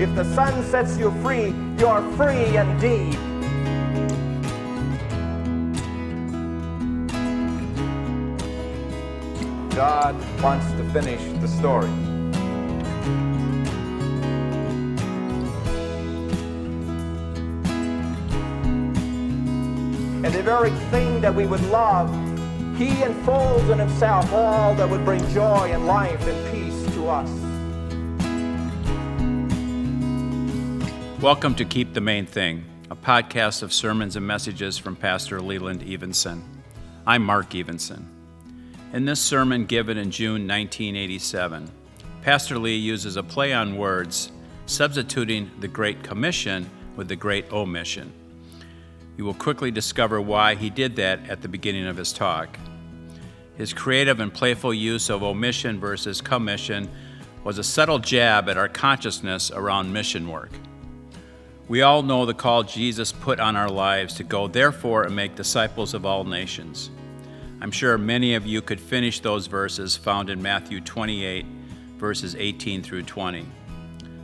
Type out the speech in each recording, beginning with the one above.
If the Son sets you free, you're free indeed. God wants to finish the story. And the very thing that we would love, He enfolds in Himself all that would bring joy and life and peace to us. Welcome to Keep the Main Thing, a podcast of sermons and messages from Pastor Leland Evenson. I'm Mark Evenson. In this sermon given in June 1987, Pastor Lee uses a play on words, substituting the Great Commission with the Great Omission. You will quickly discover why he did that at the beginning of his talk. His creative and playful use of omission versus commission was a subtle jab at our consciousness around mission work. We all know the call Jesus put on our lives to go, therefore, and make disciples of all nations. I'm sure many of you could finish those verses found in Matthew 28, verses 18 through 20,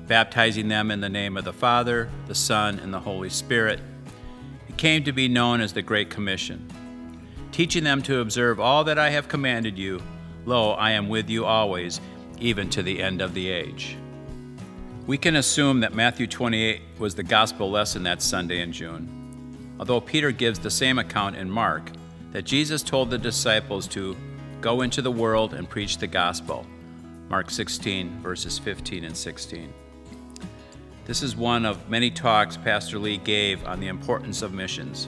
baptizing them in the name of the Father, the Son, and the Holy Spirit. It came to be known as the Great Commission, teaching them to observe all that I have commanded you. Lo, I am with you always, even to the end of the age. We can assume that Matthew 28 was the gospel lesson that Sunday in June, although Peter gives the same account in Mark that Jesus told the disciples to go into the world and preach the gospel. Mark 16, verses 15 and 16. This is one of many talks Pastor Lee gave on the importance of missions,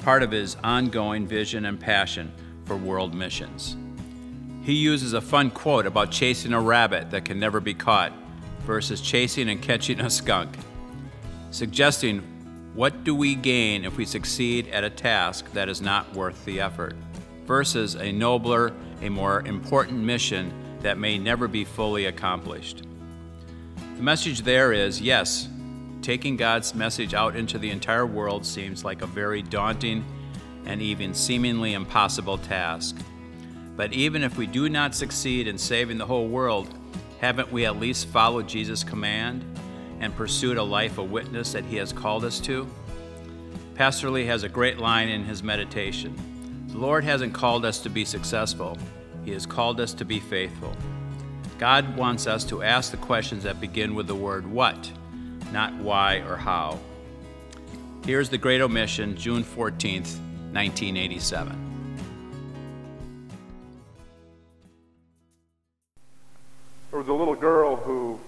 part of his ongoing vision and passion for world missions. He uses a fun quote about chasing a rabbit that can never be caught versus chasing and catching a skunk, suggesting what do we gain if we succeed at a task that is not worth the effort? Versus a nobler, a more important mission that may never be fully accomplished. The message there is yes, taking God's message out into the entire world seems like a very daunting and even seemingly impossible task. But even if we do not succeed in saving the whole world, haven't we at least followed Jesus' command and pursued a life of witness that He has called us to? Pastor Lee has a great line in his meditation The Lord hasn't called us to be successful, He has called us to be faithful. God wants us to ask the questions that begin with the word what, not why or how. Here's the Great Omission, June 14th, 1987. There was a little girl who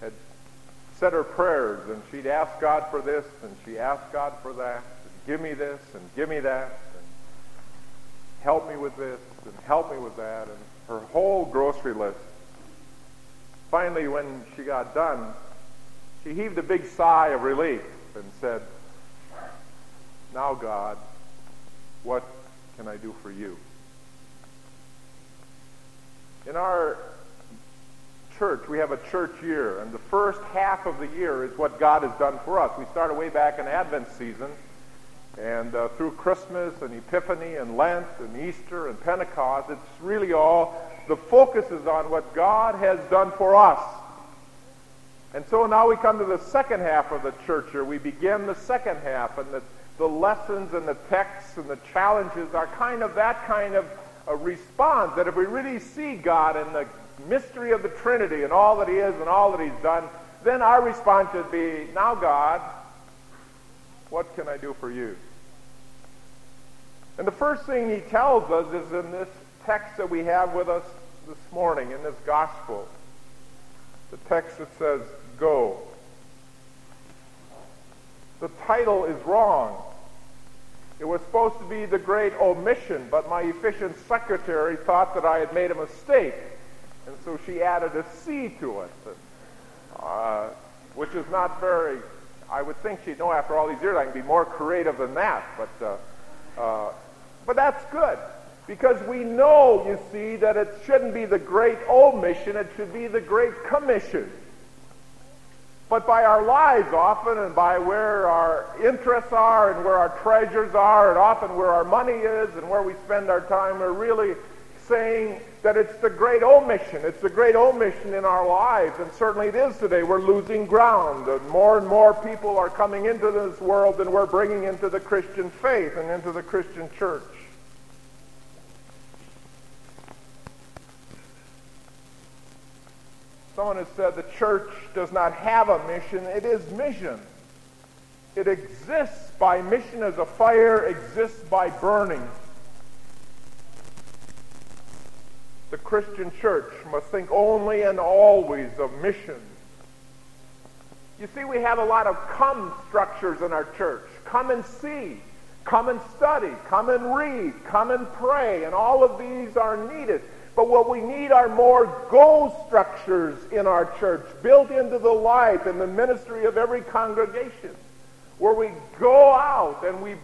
had said her prayers, and she'd ask God for this, and she asked God for that, and give me this, and give me that, and help me with this, and help me with that, and her whole grocery list. Finally, when she got done, she heaved a big sigh of relief and said, Now, God, what can I do for you? In our church, we have a church year, and the first half of the year is what God has done for us. We started way back in Advent season, and uh, through Christmas and Epiphany and Lent and Easter and Pentecost, it's really all the focus is on what God has done for us. And so now we come to the second half of the church year. We begin the second half, and the, the lessons and the texts and the challenges are kind of that kind of a response that if we really see God in the mystery of the Trinity and all that He is and all that He's done, then our response should be, Now, God, what can I do for you? And the first thing He tells us is in this text that we have with us this morning, in this gospel. The text that says, Go. The title is wrong. It was supposed to be the great omission, but my efficient secretary thought that I had made a mistake. And so she added a C to it, uh, which is not very, I would think she'd know after all these years I can be more creative than that. But, uh, uh, but that's good. Because we know, you see, that it shouldn't be the great omission, it should be the great commission. But by our lives often, and by where our interests are, and where our treasures are, and often where our money is, and where we spend our time, we're really saying that it's the great omission. It's the great omission in our lives, and certainly it is today. We're losing ground. And more and more people are coming into this world than we're bringing into the Christian faith and into the Christian church. Someone has said the church does not have a mission, it is mission. It exists by mission as a fire exists by burning. The Christian church must think only and always of mission. You see, we have a lot of come structures in our church. Come and see. Come and study. Come and read. Come and pray. And all of these are needed. But what we need are more go structures in our church, built into the life and the ministry of every congregation, where we go out and we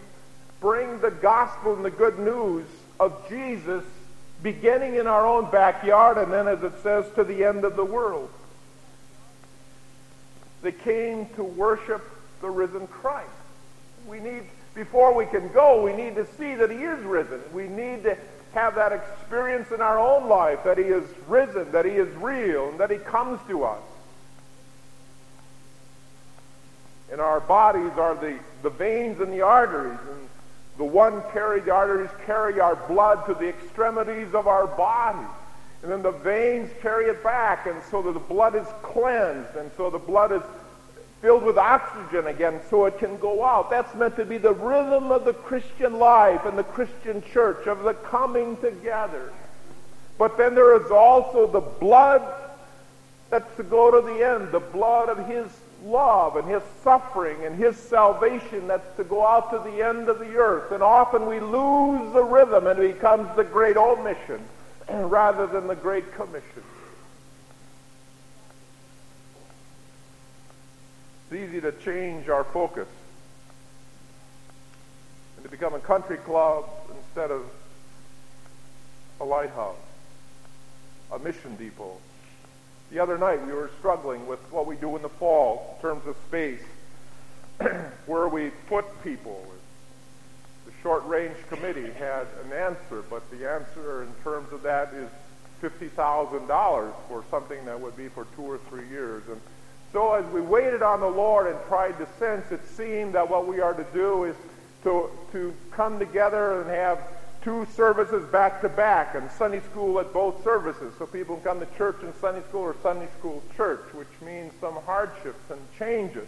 bring the gospel and the good news of Jesus beginning in our own backyard and then, as it says, to the end of the world. They came to worship the risen Christ. We need, before we can go, we need to see that he is risen. We need to have that experience in our own life that he is risen, that he is real, and that he comes to us. And our bodies are the, the veins and the arteries, and the one carry, the arteries carry our blood to the extremities of our body. And then the veins carry it back, and so the blood is cleansed, and so the blood is filled with oxygen again so it can go out. That's meant to be the rhythm of the Christian life and the Christian church, of the coming together. But then there is also the blood that's to go to the end, the blood of his love and his suffering and his salvation that's to go out to the end of the earth. And often we lose the rhythm and it becomes the great omission rather than the great commission. It's easy to change our focus and to become a country club instead of a lighthouse, a mission depot. The other night we were struggling with what we do in the fall in terms of space, where we put people. The short range committee had an answer, but the answer in terms of that is $50,000 for something that would be for two or three years. And so as we waited on the Lord and tried to sense, it seemed that what we are to do is to, to come together and have two services back to back and Sunday school at both services. So people come to church and Sunday school or Sunday school church, which means some hardships and changes.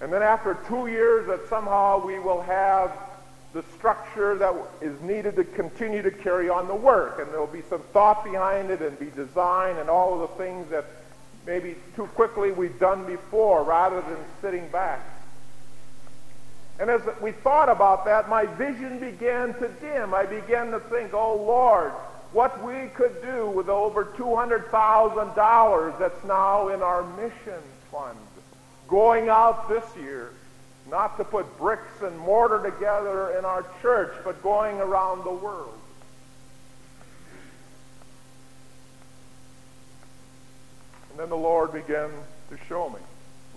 And then after two years that somehow we will have the structure that is needed to continue to carry on the work. And there will be some thought behind it and be design and all of the things that maybe too quickly we've done before rather than sitting back. And as we thought about that, my vision began to dim. I began to think, oh Lord, what we could do with over $200,000 that's now in our mission fund going out this year, not to put bricks and mortar together in our church, but going around the world. And then the Lord began to show me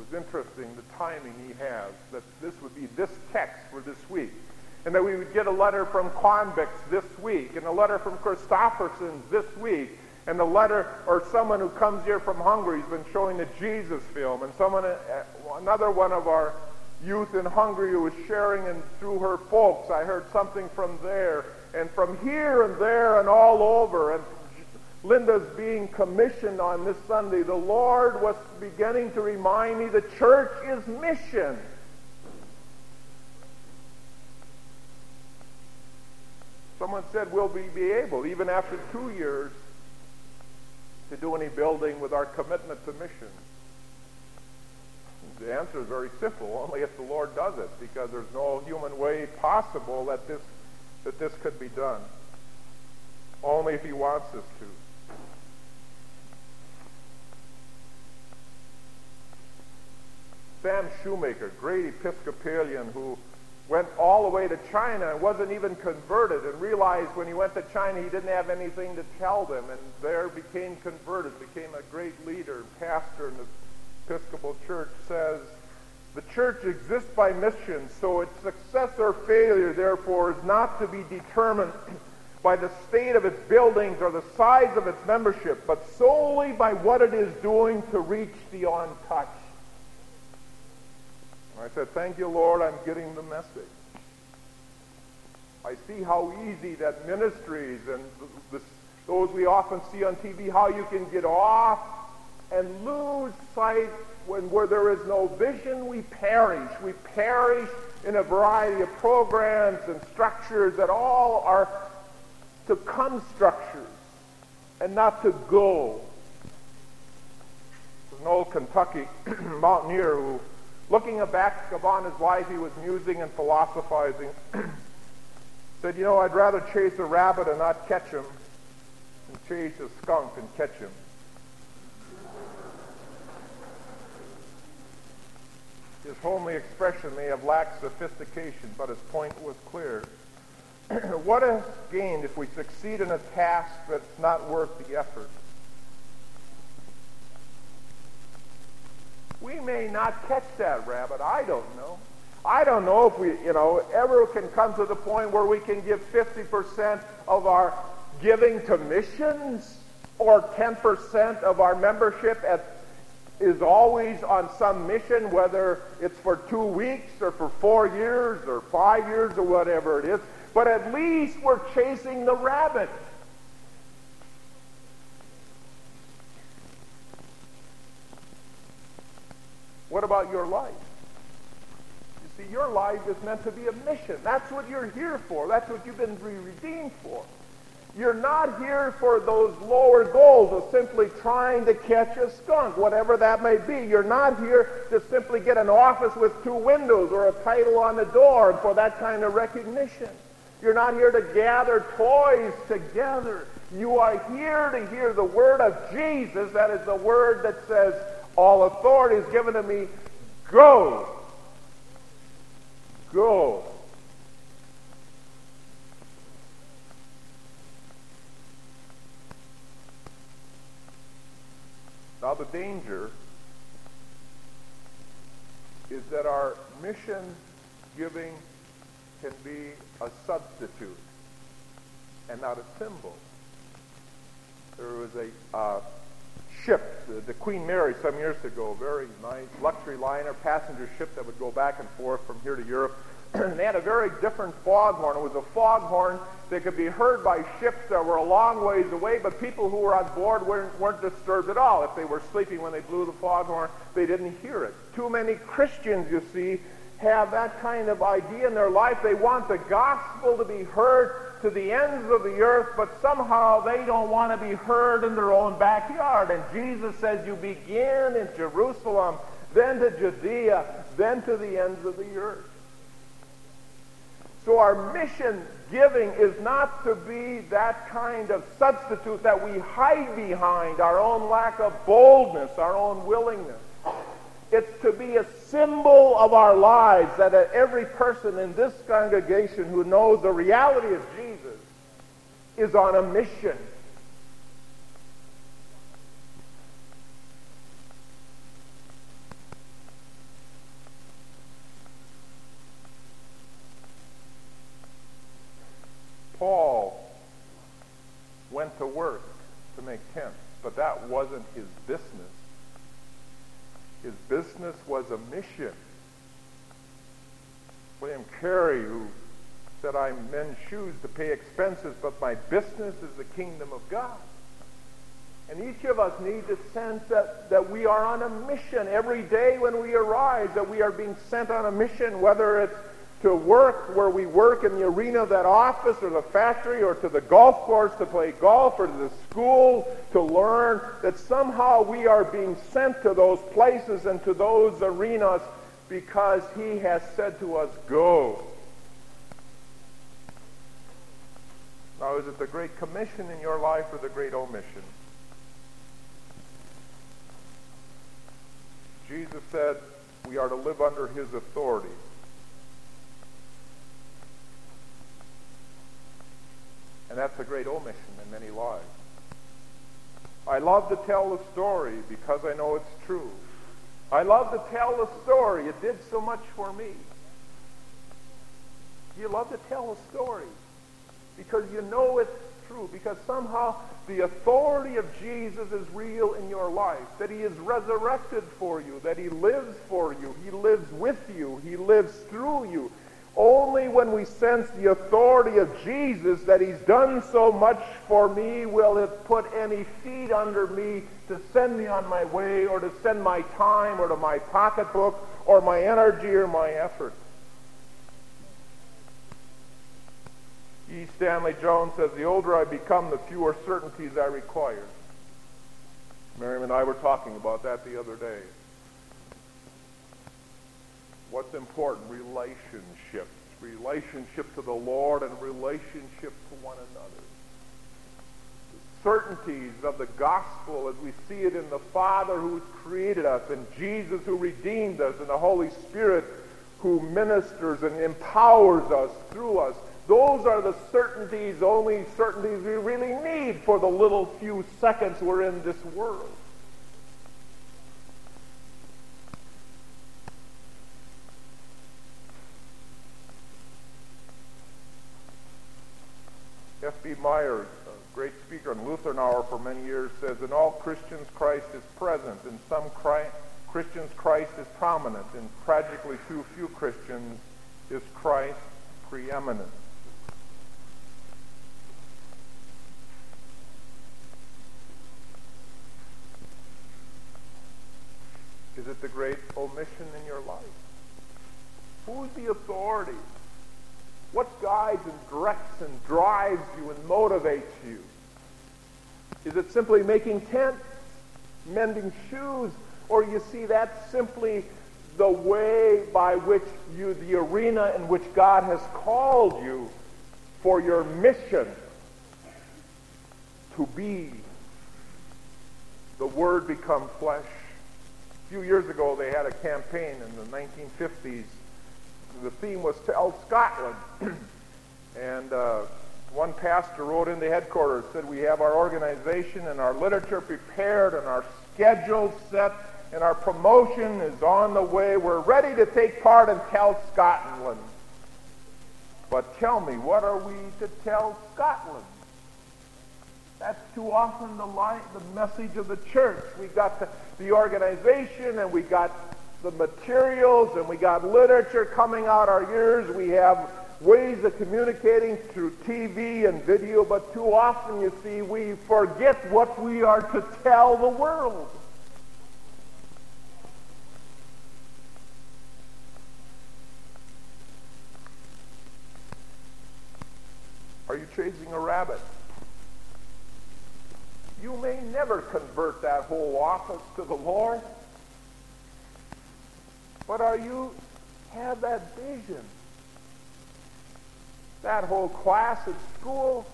was interesting, the timing he has, that this would be this text for this week. And that we would get a letter from convicts this week, and a letter from Christofferson this week, and a letter, or someone who comes here from Hungary has been showing the Jesus film, and someone, uh, another one of our youth in Hungary who was sharing, and through her folks, I heard something from there, and from here and there and all over, and Linda's being commissioned on this Sunday, the Lord was beginning to remind me the church is mission. Someone said, Will we be able, even after two years, to do any building with our commitment to mission? The answer is very simple, only if the Lord does it, because there's no human way possible that this, that this could be done. Only if He wants us to. Sam Shoemaker, great Episcopalian who went all the way to China and wasn't even converted and realized when he went to China he didn't have anything to tell them and there became converted, became a great leader, pastor in the Episcopal Church says, the church exists by mission, so its success or failure, therefore, is not to be determined by the state of its buildings or the size of its membership, but solely by what it is doing to reach the untouched. I said, Thank you, Lord, I'm getting the message. I see how easy that ministries and the, the, those we often see on TV, how you can get off and lose sight when where there is no vision, we perish. We perish in a variety of programs and structures that all are to come structures and not to go. There's an old Kentucky mountaineer who, looking back upon his life, he was musing and philosophizing. said, you know, I'd rather chase a rabbit and not catch him than chase a skunk and catch him. His homely expression may have lacked sophistication, but his point was clear. what is gained if we succeed in a task that's not worth the effort? We may not catch that rabbit. I don't know. I don't know if we, you know, ever can come to the point where we can give 50% of our giving to missions or 10% of our membership at is always on some mission, whether it's for two weeks or for four years or five years or whatever it is. But at least we're chasing the rabbit. What about your life? You see, your life is meant to be a mission. That's what you're here for. That's what you've been redeemed for. You're not here for those lower goals of simply trying to catch a skunk, whatever that may be. You're not here to simply get an office with two windows or a title on the door for that kind of recognition. You're not here to gather toys together. You are here to hear the word of Jesus. That is the word that says, All authority is given to me. Go. Go. Now, the danger is that our mission giving can be a substitute and not a symbol. There was a uh, ship, the, the, Queen Mary, some years ago, very nice luxury liner, passenger ship that would go back and forth from here to Europe. and they had a very different foghorn. It was a foghorn that could be heard by ships that were a long ways away, but people who were on board weren't, weren't disturbed at all. If they were sleeping when they blew the foghorn, they didn't hear it. Too many Christians, you see, have that kind of idea in their life. They want the gospel to be heard to the ends of the earth, but somehow they don't want to be heard in their own backyard. And Jesus says you begin in Jerusalem, then to Judea, then to the ends of the earth. So our mission giving is not to be that kind of substitute that we hide behind our own lack of boldness, our own willingness. It's to be a symbol of our lives that every person in this congregation who knows the reality of Jesus is on a mission Paul went to work to make tents, but that wasn't his business. His a mission. William Carey, who said, I mend shoes to pay expenses, but my business is the kingdom of God. And each of us needs to sense that, that we are on a mission every day when we arise, that we are being sent on a mission, whether it's to work where we work in the arena of that office or the factory or to the golf course to play golf or to the school to learn, that somehow we are being sent to those places and to those arenas because he has said to us, go. Now, is it the Great Commission in your life or the Great Omission? Jesus said we are to live under his authority. And that's a great omission in many lives. I love to tell the story because I know it's true. I love to tell the story. It did so much for me. You love to tell a story because you know it's true, because somehow the authority of Jesus is real in your life, that he is resurrected for you, that he lives for you, he lives with you, he lives through you. Only when we sense the authority of Jesus that he's done so much for me will it put any feet under me to send me on my way or to send my time or to my pocketbook or my energy or my effort. E. Stanley Jones says, the older I become, the fewer certainties I require. Miriam and I were talking about that the other day. What's important? Relationships. Relationship to the Lord and relationship to one another. The certainties of the gospel as we see it in the Father who created us and Jesus who redeemed us and the Holy Spirit who ministers and empowers us through us those are the certainties, only certainties we really need for the little few seconds we're in this world. Myers, a great speaker on Lutheran Hour for many years, says, In all Christians, Christ is present. In some Christians, Christ is prominent. In tragically too few Christians, is Christ preeminent. Is it the great omission in your life? Who's the authority? What guides and directs and drives you and motivates you? Is it simply making tents, mending shoes, or you see that's simply the way by which you, the arena in which God has called you for your mission to be the Word become flesh A few years ago, they had a campaign in the 1950s. The theme was Tell Scotland. and uh, one pastor wrote in the headquarters, said, we have our organization and our literature prepared and our schedule set and our promotion is on the way. We're ready to take part in Tell Scotland. But tell me, what are we to tell Scotland? That's too often the, light, the message of the church. We got the, the organization and we got the materials and we got literature coming out our ears. We have ways of communicating through TV and video, but too often, you see, we forget what we are to tell the world. Are you chasing a rabbit? You may never convert that whole office to the Lord. But are you have that vision? That whole class at school,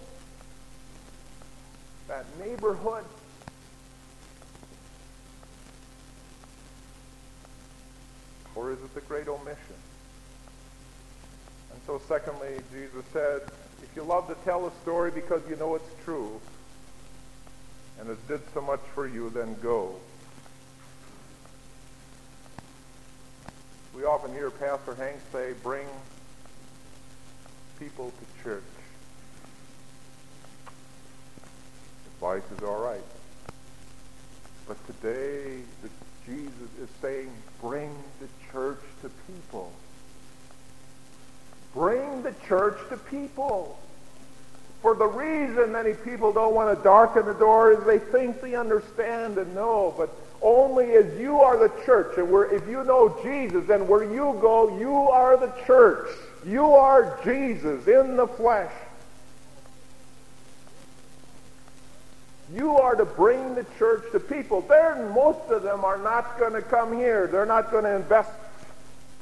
that neighborhood, or is it the great omission? And so, secondly, Jesus said, if you love to tell a story because you know it's true, and it did so much for you, then go. We often hear Pastor Hank say, bring people to church. Advice is all right. But today, Jesus is saying, bring the church to people. Bring the church to people. For the reason many people don't want to darken the door is they think they understand and know, but only as you are the church, and where if you know Jesus, and where you go, you are the church. You are Jesus in the flesh. You are to bring the church to people. They're, most of them are not going to come here. They're not going to invest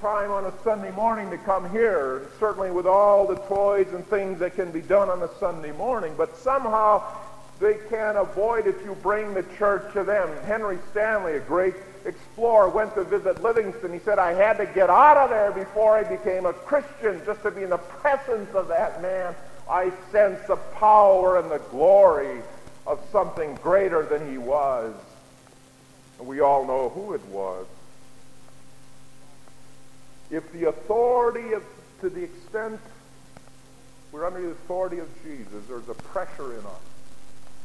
time on a Sunday morning to come here, certainly with all the toys and things that can be done on a Sunday morning, but somehow they can't avoid if you bring the church to them. Henry Stanley, a great explorer, went to visit Livingstone. He said, I had to get out of there before I became a Christian just to be in the presence of that man. I sense the power and the glory of something greater than he was. And we all know who it was if the authority of, to the extent we're under the authority of Jesus, there's a pressure in us.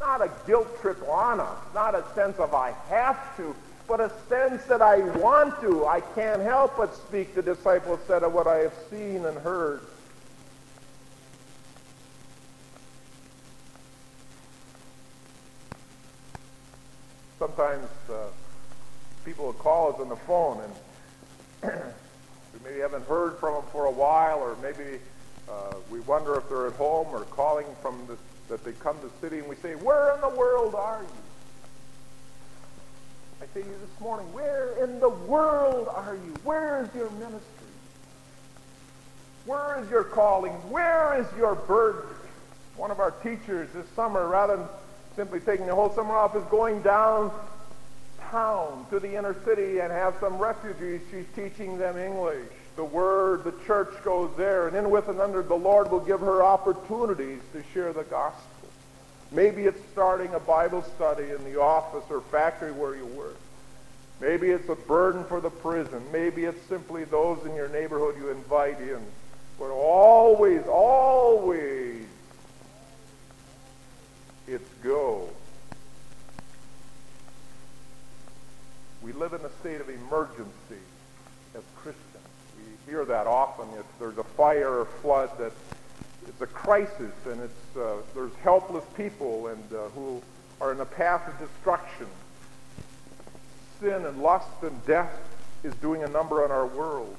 Not a guilt trip on us, not a sense of I have to, but a sense that I want to. I can't help but speak, the disciples said, of what I have seen and heard. Sometimes uh, people will call us on the phone and we maybe haven't heard from them for a while or maybe uh, we wonder if they're at home or calling from the, that they come to the city and we say, where in the world are you? I say to you this morning, where in the world are you? Where is your ministry? Where is your calling? Where is your burden? One of our teachers this summer, rather than simply taking the whole summer off, is going downtown to the inner city and have some refugees. She's teaching them English. The Word, the church goes there, and in with and under the Lord will give her opportunities to share the gospel. Maybe it's starting a Bible study in the office or factory where you work. Maybe it's a burden for the prison. Maybe it's simply those in your neighborhood you invite in. But always, always, it's go. We live in a state of emergency as Christians. Hear that often. If there's a fire or flood, that it's a crisis, and it's uh, there's helpless people and uh, who are in a path of destruction. Sin and lust and death is doing a number on our world.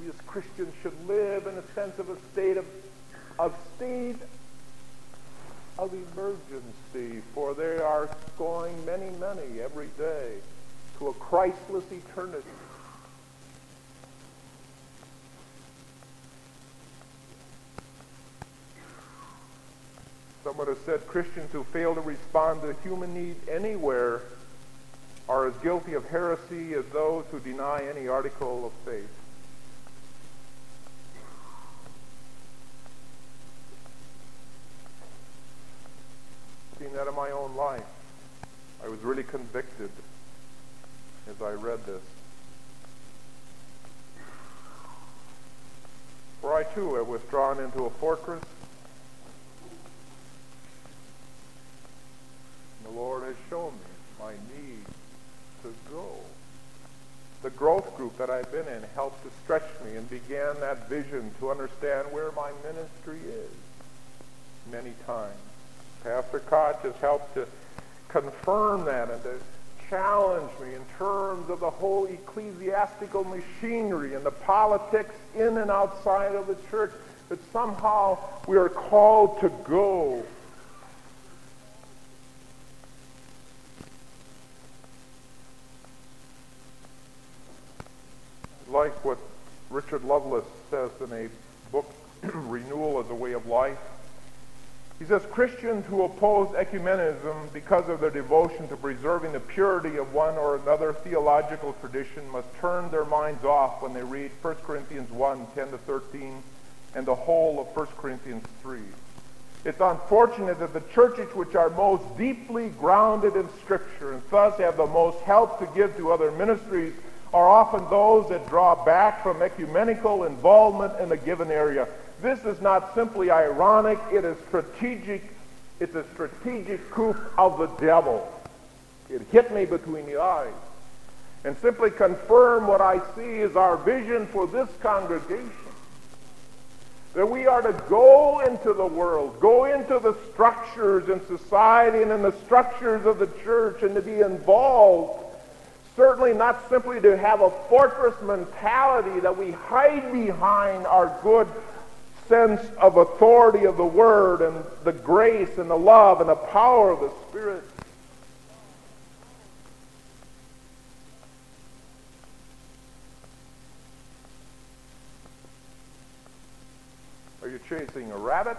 We as Christians should live in a sense of a state of, of state of emergency, for they are going many, many every day to a Christless eternity. Someone has said Christians who fail to respond to human need anywhere are as guilty of heresy as those who deny any article of faith. Seen that in my own life. I was really convicted as I read this. For I too have withdrawn into a fortress The Lord has shown me my need to go. The growth group that I've been in helped to stretch me and began that vision to understand where my ministry is many times. Pastor Koch has helped to confirm that and to challenge me in terms of the whole ecclesiastical machinery and the politics in and outside of the church that somehow we are called to go like what Richard Lovelace says in a book, Renewal as a Way of Life. He says Christians who oppose ecumenism because of their devotion to preserving the purity of one or another theological tradition must turn their minds off when they read 1 Corinthians 1 10 to 13 and the whole of 1 Corinthians 3. It's unfortunate that the churches which are most deeply grounded in Scripture and thus have the most help to give to other ministries are often those that draw back from ecumenical involvement in a given area. This is not simply ironic, it is strategic. It's a strategic coup of the devil. It hit me between the eyes. And simply confirm what I see is our vision for this congregation. That we are to go into the world, go into the structures in society and in the structures of the church and to be involved Certainly not simply to have a fortress mentality that we hide behind our good sense of authority of the Word and the grace and the love and the power of the Spirit. Are you chasing a rabbit?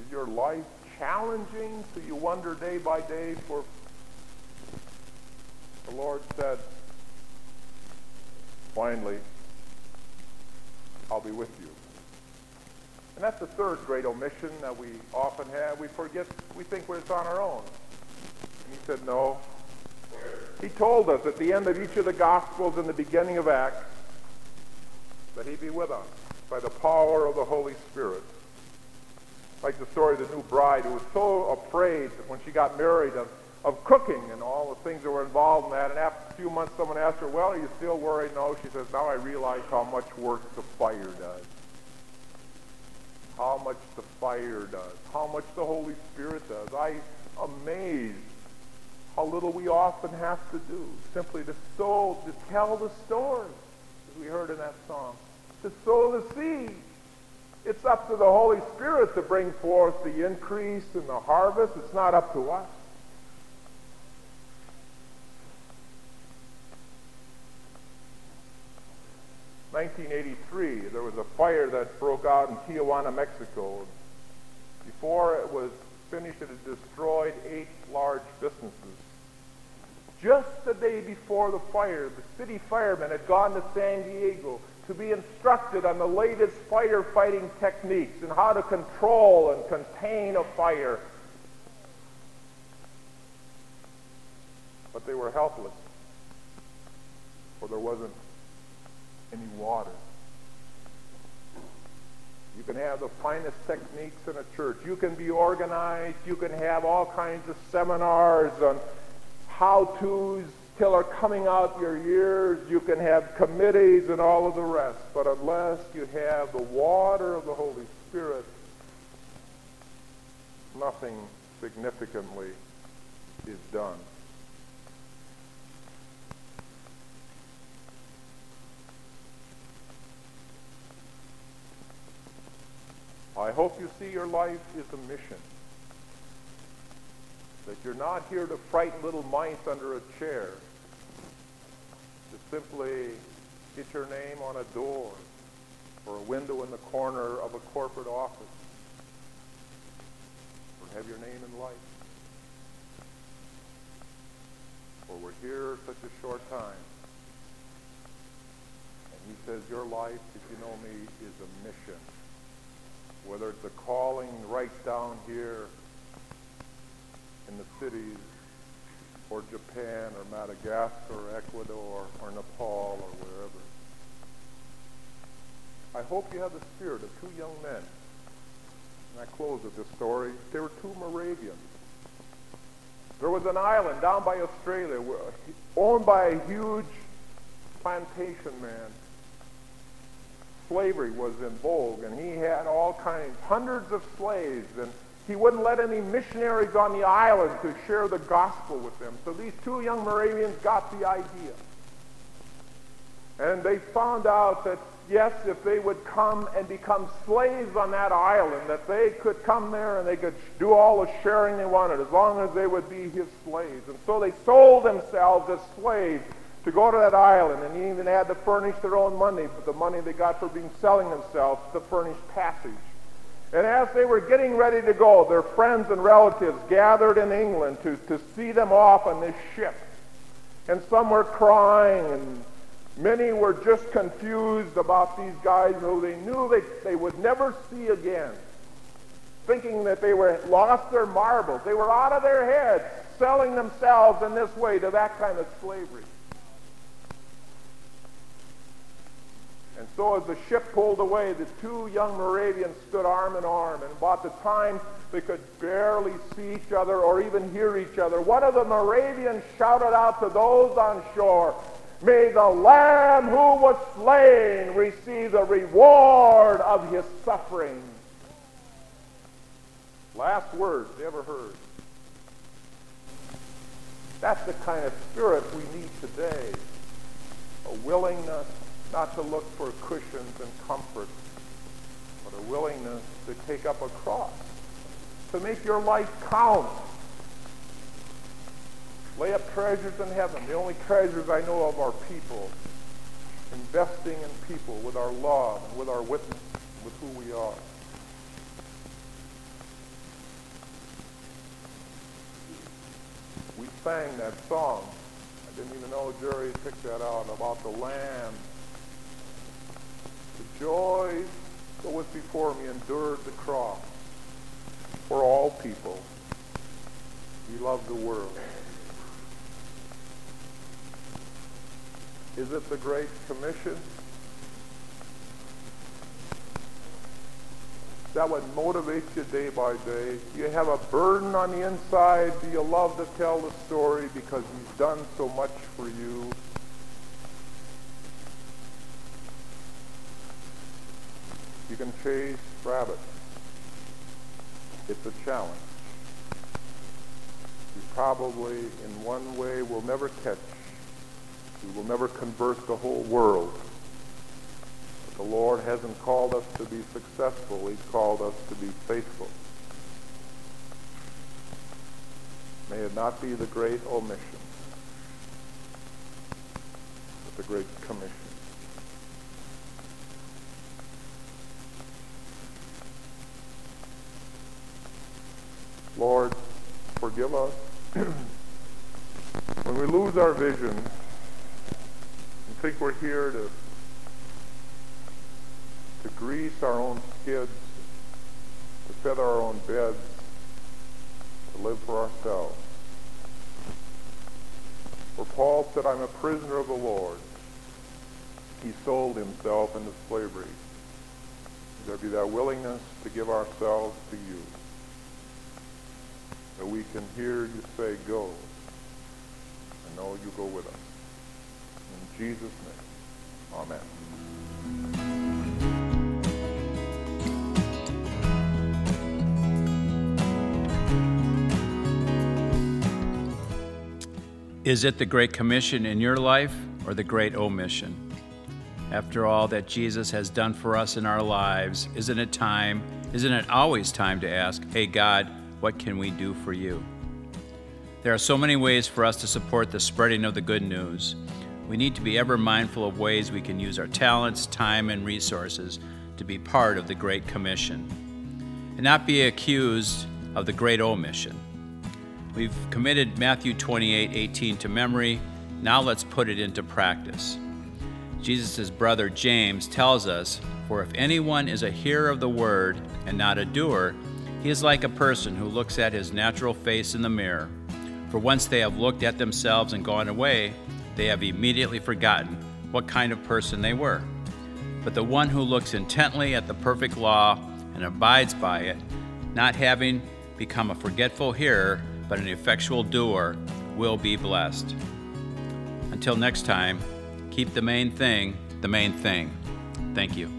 Is your life challenging so you wonder day by day for the Lord said, finally, I'll be with you. And that's the third great omission that we often have. We forget, we think we're on our own. And he said, no. He told us at the end of each of the Gospels and the beginning of Acts that he'd be with us. by the power of the Holy Spirit. Like the story of the new bride who was so afraid when she got married of cooking and all the things that were involved in that. And after a few months, someone asked her, well, are you still worried? No. She says, now I realize how much work the fire does. How much the fire does. How much the Holy Spirit does. I amazed how little we often have to do simply to sow, to tell the story, as we heard in that song, to sow the seed. It's up to the Holy Spirit to bring forth the increase and the harvest. It's not up to us. Nineteen eighty-three, there was a fire that broke out in Tijuana, Mexico. Before it was finished, it had destroyed eight large businesses. Just the day before the fire, the city firemen had gone to San Diego to be instructed on the latest firefighting techniques and how to control and contain a fire. But they were helpless, for there wasn't any water. You can have the finest techniques in a church. You can be organized. You can have all kinds of seminars on how-tos till are coming out your ears. You can have committees and all of the rest. But unless you have the water of the Holy Spirit, nothing significantly is done. I hope you see your life is a mission. That you're not here to frighten little mice under a chair. To simply get your name on a door or a window in the corner of a corporate office. Or have your name in life. For we're here such a short time. And he says, your life, if you know me, is a mission whether it's a calling right down here in the cities or Japan or Madagascar or Ecuador or Nepal or wherever. I hope you have the spirit of two young men. And I close with this story. There were two Moravians. There was an island down by Australia owned by a huge plantation man slavery was in vogue, and he had all kinds, hundreds of slaves, and he wouldn't let any missionaries on the island to share the gospel with them. So these two young Moravians got the idea. And they found out that, yes, if they would come and become slaves on that island, that they could come there and they could do all the sharing they wanted as long as they would be his slaves. And so they sold themselves as slaves to go to that island, and even had to furnish their own money, but the money they got for being selling themselves to furnish passage. And as they were getting ready to go, their friends and relatives gathered in England to, to see them off on this ship. And some were crying, and many were just confused about these guys who they knew they, they would never see again, thinking that they were lost their marbles. They were out of their heads, selling themselves in this way to that kind of slavery. And so as the ship pulled away, the two young Moravians stood arm in arm. And about the time they could barely see each other or even hear each other, one of the Moravians shouted out to those on shore, May the Lamb who was slain receive the reward of his suffering. Last words ever heard. That's the kind of spirit we need today. A willingness not to look for cushions and comfort, but a willingness to take up a cross, to make your life count. Lay up treasures in heaven. The only treasures I know of are people. Investing in people with our love and with our witness, with who we are. We sang that song. I didn't even know Jerry picked that out about the Lamb the joy that was before me endured the cross for all people. He loved the world. Is it the Great Commission? that would motivate you day by day? You have a burden on the inside? Do you love to tell the story because he's done so much for you? You can chase rabbits. It's a challenge. You probably, in one way, will never catch. You will never convert the whole world. But the Lord hasn't called us to be successful. He's called us to be faithful. May it not be the great omission, but the great commission. Lord, forgive us when we lose our vision and think we're here to to grease our own skids, to feather our own beds, to live for ourselves. For Paul said, I'm a prisoner of the Lord. He sold himself into slavery. There be that willingness to give ourselves to you that we can hear you say, go, and know you go with us. In Jesus' name, amen. Is it the Great Commission in your life or the Great Omission? After all that Jesus has done for us in our lives, isn't it time, isn't it always time to ask, hey, God, what can we do for you? There are so many ways for us to support the spreading of the good news. We need to be ever mindful of ways we can use our talents, time, and resources to be part of the Great Commission and not be accused of the Great Omission. We've committed Matthew 28 18 to memory. Now let's put it into practice. Jesus' brother James tells us, For if anyone is a hearer of the word and not a doer, is like a person who looks at his natural face in the mirror. For once they have looked at themselves and gone away, they have immediately forgotten what kind of person they were. But the one who looks intently at the perfect law and abides by it, not having become a forgetful hearer, but an effectual doer, will be blessed. Until next time, keep the main thing the main thing. Thank you.